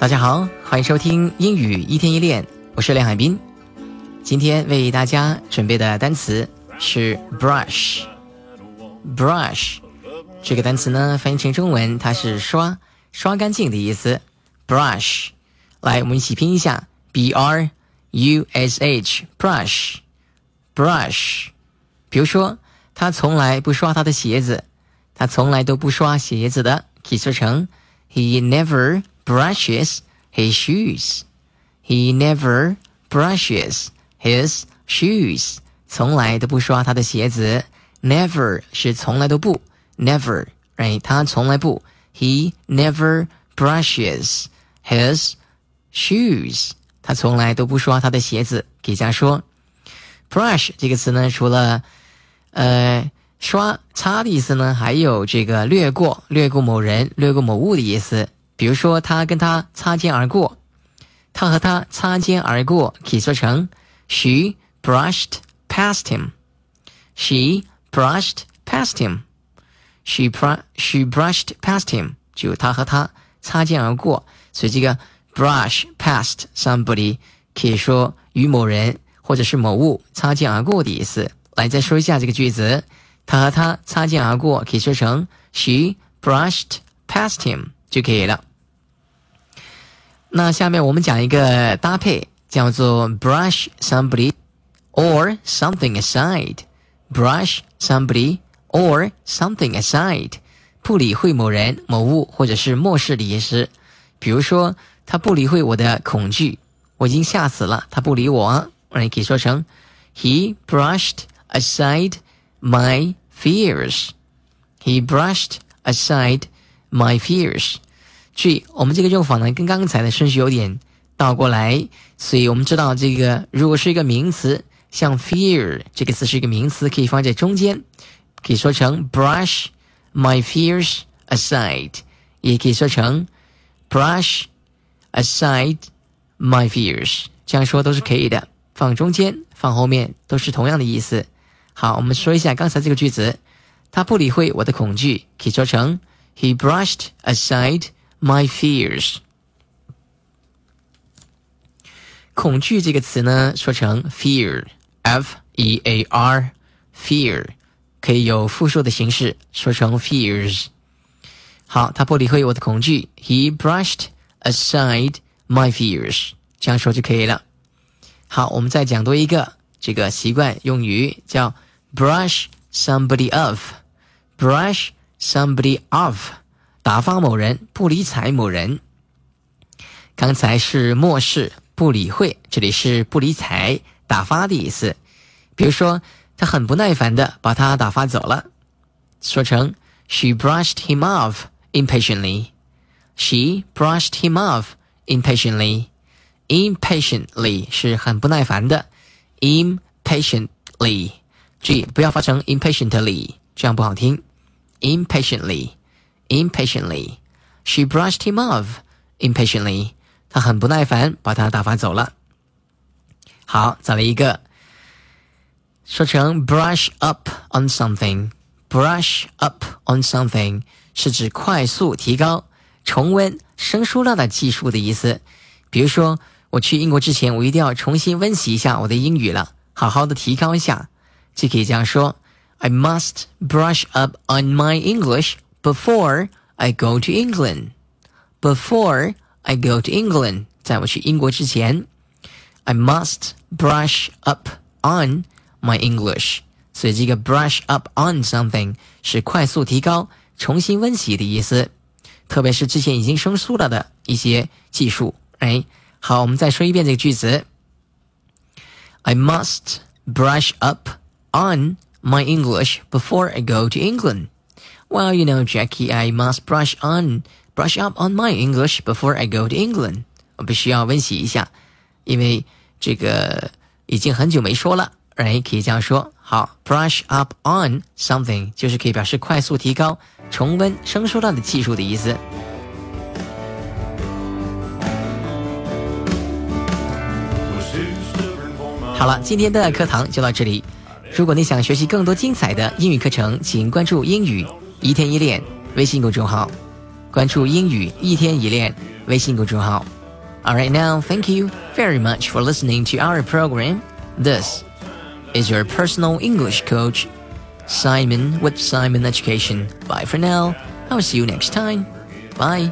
大家好，欢迎收听英语一天一练，我是梁海滨。今天为大家准备的单词是 brush。brush 这个单词呢，翻译成中文，它是刷、刷干净的意思。brush，来，我们一起拼一下：b r u s h，brush，brush。比如说，他从来不刷他的鞋子，他从来都不刷鞋子的，可以说成 he never。brushes his shoes. He never brushes his shoes. 从来都不刷他的鞋子。Never 是从来都不，never，哎，他从来不。He never brushes his shoes. 他从来都不刷他的鞋子。可以这样说，brush 这个词呢，除了呃刷擦的意思呢，还有这个掠过、掠过某人、掠过某物的意思。 比如说，他跟他擦肩而过，他和他擦肩而过，可以说成 She brushed past him. She brushed past him. She br she brushed past him. 就他和他擦肩而过，所以这个 brush past somebody 可以说与某人或者是某物擦肩而过的意思。来，再说一下这个句子，他和他擦肩而过，可以说成 She brushed past him 就可以了。那下面我们讲一个搭配，叫做 brush somebody or something aside。brush somebody or something aside，不理会某人、某物或者是漠视的意思。比如说，他不理会我的恐惧，我已经吓死了，他不理我。那你可以说成 He brushed aside my fears. He brushed aside my fears. 注意，我们这个用法呢，跟刚才的顺序有点倒过来，所以我们知道这个如果是一个名词，像 fear 这个词是一个名词，可以放在中间，可以说成 brush my fears aside，也可以说成 brush aside my fears，这样说都是可以的，放中间，放后面都是同样的意思。好，我们说一下刚才这个句子，他不理会我的恐惧，可以说成 he brushed aside。My fears，恐惧这个词呢，说成 fear，f e a r，fear 可以有复数的形式，说成 fears。好，他不理会我的恐惧，He brushed aside my fears，这样说就可以了。好，我们再讲多一个这个习惯用语，叫 brush somebody off，brush somebody off。打发某人，不理睬某人。刚才是漠视、不理会，这里是不理睬、打发的意思。比如说，他很不耐烦的把他打发走了，说成 She brushed him off impatiently. She brushed him off impatiently. Impatiently 是很不耐烦的，impatiently 注意不要发成 impatiently，这样不好听。Impatiently。impatiently. She brushed him off impatiently. 她很不耐烦，把他打发走了。好，再来一个，说成 brush up on something。brush up on something 是指快速提高、重温生疏了的技术的意思。比如说，我去英国之前，我一定要重新温习一下我的英语了，好好的提高一下，就可以这样说：I must brush up on my English before I go to England. Before I go to England，在我去英国之前，I must brush up on my English。所以这个 brush up on something 是快速提高、重新温习的意思，特别是之前已经生疏了的一些技术。哎，好，我们再说一遍这个句子：I must brush up on my English before I go to England。 Well, you know, Jackie, I must brush on, brush up on my English before I go to England. 我必须要温习一下，因为这个已经很久没说了，哎，可以这样说。好，brush up on something 就是可以表示快速提高、重温生疏到的技术的意思。好了，今天的课堂就到这里。如果你想学习更多精彩的英语课程，请关注英语一天一练微信公众号，关注英语一天一练。 微信公众号。All right, now, thank you very much for listening to our program. This is your personal English coach, Simon with Simon Education. Bye for now. I'll see you next time. Bye.